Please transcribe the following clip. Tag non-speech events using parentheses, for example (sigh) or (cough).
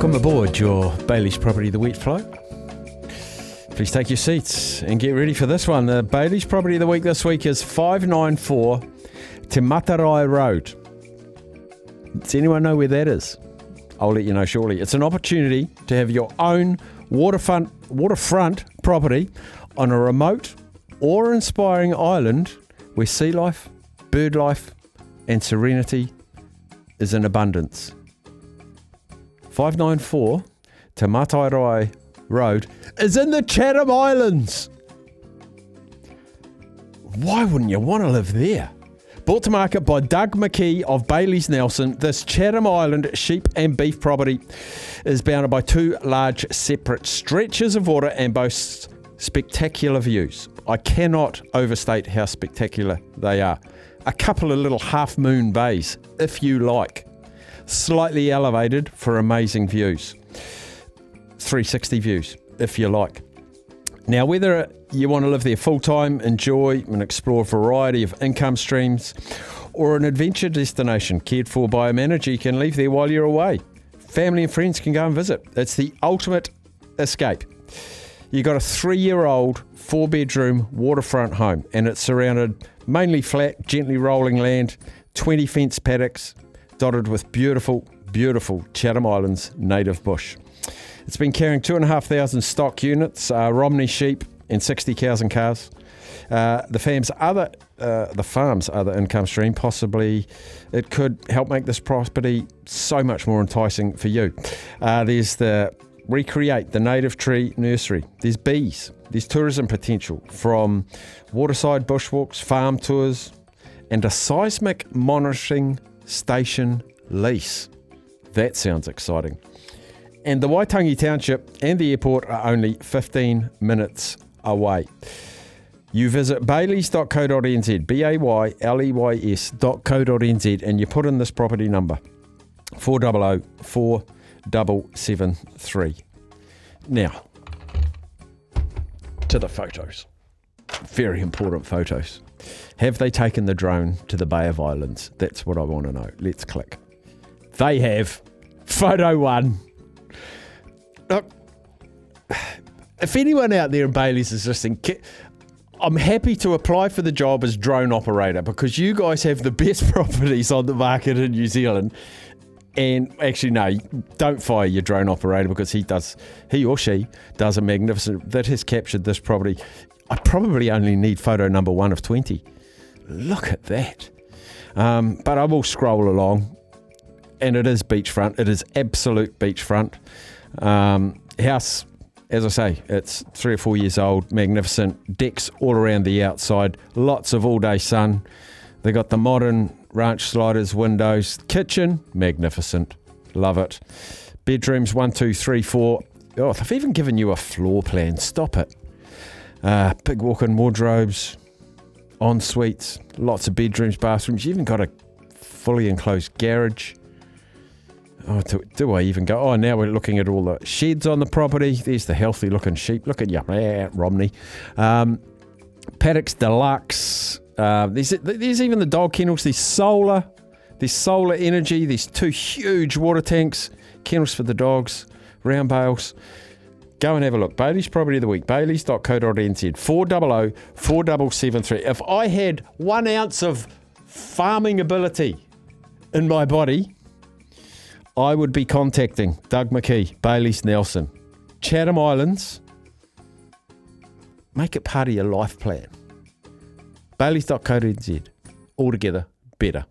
Welcome aboard your Bayleys Property the Wheat Flow. Please take your seats and get ready for this one. The Bayleys Property of the Week this week is 594 Te Matarai Road. Does anyone know where that is? I'll let you know shortly. It's an opportunity to have your own waterfront, waterfront property on a remote or inspiring island where sea life, bird life, and serenity is in abundance. 594 Te Matarai Road is in the Chatham Islands. Why wouldn't you want to live there? Brought to market by Doug McKee of Bayleys Nelson, this Chatham Island sheep and beef property is bounded by two large separate stretches of water and boasts spectacular views. I cannot overstate how spectacular they are. A couple of little half moon bays, if you like, slightly elevated for amazing views. 360 views, if you like. Now, whether you want to live there full time, enjoy and explore a variety of income streams, or an adventure destination cared for by a manager, you can leave there while you're away. Family and friends can go and visit. It's the ultimate escape. You've got a three year old, four bedroom waterfront home, and it's surrounded mainly flat, gently rolling land, 20 fence paddocks, dotted with beautiful, beautiful Chatham Islands native bush. It's been carrying 2,500 stock units, uh, Romney sheep, and 60 cows and calves. Uh, the farm's other, uh, the farm's other income stream, possibly it could help make this property so much more enticing for you. Uh, there's the recreate the native tree nursery. There's bees. There's tourism potential from waterside bushwalks, farm tours, and a seismic monitoring station lease. That sounds exciting. And the Waitangi Township and the airport are only 15 minutes away. You visit bayleys.co.nz, B A Y L E Y S.co.nz, and you put in this property number 400 4773. Now, to the photos. Very important photos. Have they taken the drone to the Bay of Islands? That's what I want to know. Let's click. They have. Photo one. Look, if anyone out there in Bayleys is listening, I'm happy to apply for the job as drone operator because you guys have the (laughs) best properties on the market in New Zealand. And actually, no, don't fire your drone operator because he does, he or she does a magnificent, that has captured this property. I probably only need photo number one of 20. Look at that. Um, but I will scroll along, and it is beachfront. It is absolute beachfront. Um, house, as I say, it's three or four years old, magnificent. Decks all around the outside, lots of all day sun. They got the modern ranch sliders, windows, kitchen, magnificent. Love it. Bedrooms one, two, three, four. Oh, they've even given you a floor plan. Stop it. Uh, big walk in wardrobes, en suites, lots of bedrooms, bathrooms. You even got a fully enclosed garage. Oh, do, do, I even go? Oh, now we're looking at all the sheds on the property. There's the healthy looking sheep. Look at you, yeah, Romney. Um, paddocks deluxe. Uh, there's, there's even the dog kennels. There's solar. There's solar energy. There's two huge water tanks, kennels for the dogs, round bales. Go and have a look. Bayleys Property of the Week, bayleys.co.nz, 400 4773. If I had one ounce of farming ability in my body, I would be contacting Doug McKee, Bayleys Nelson, Chatham Islands. Make it part of your life plan. Bayleys.co.nz. Altogether better.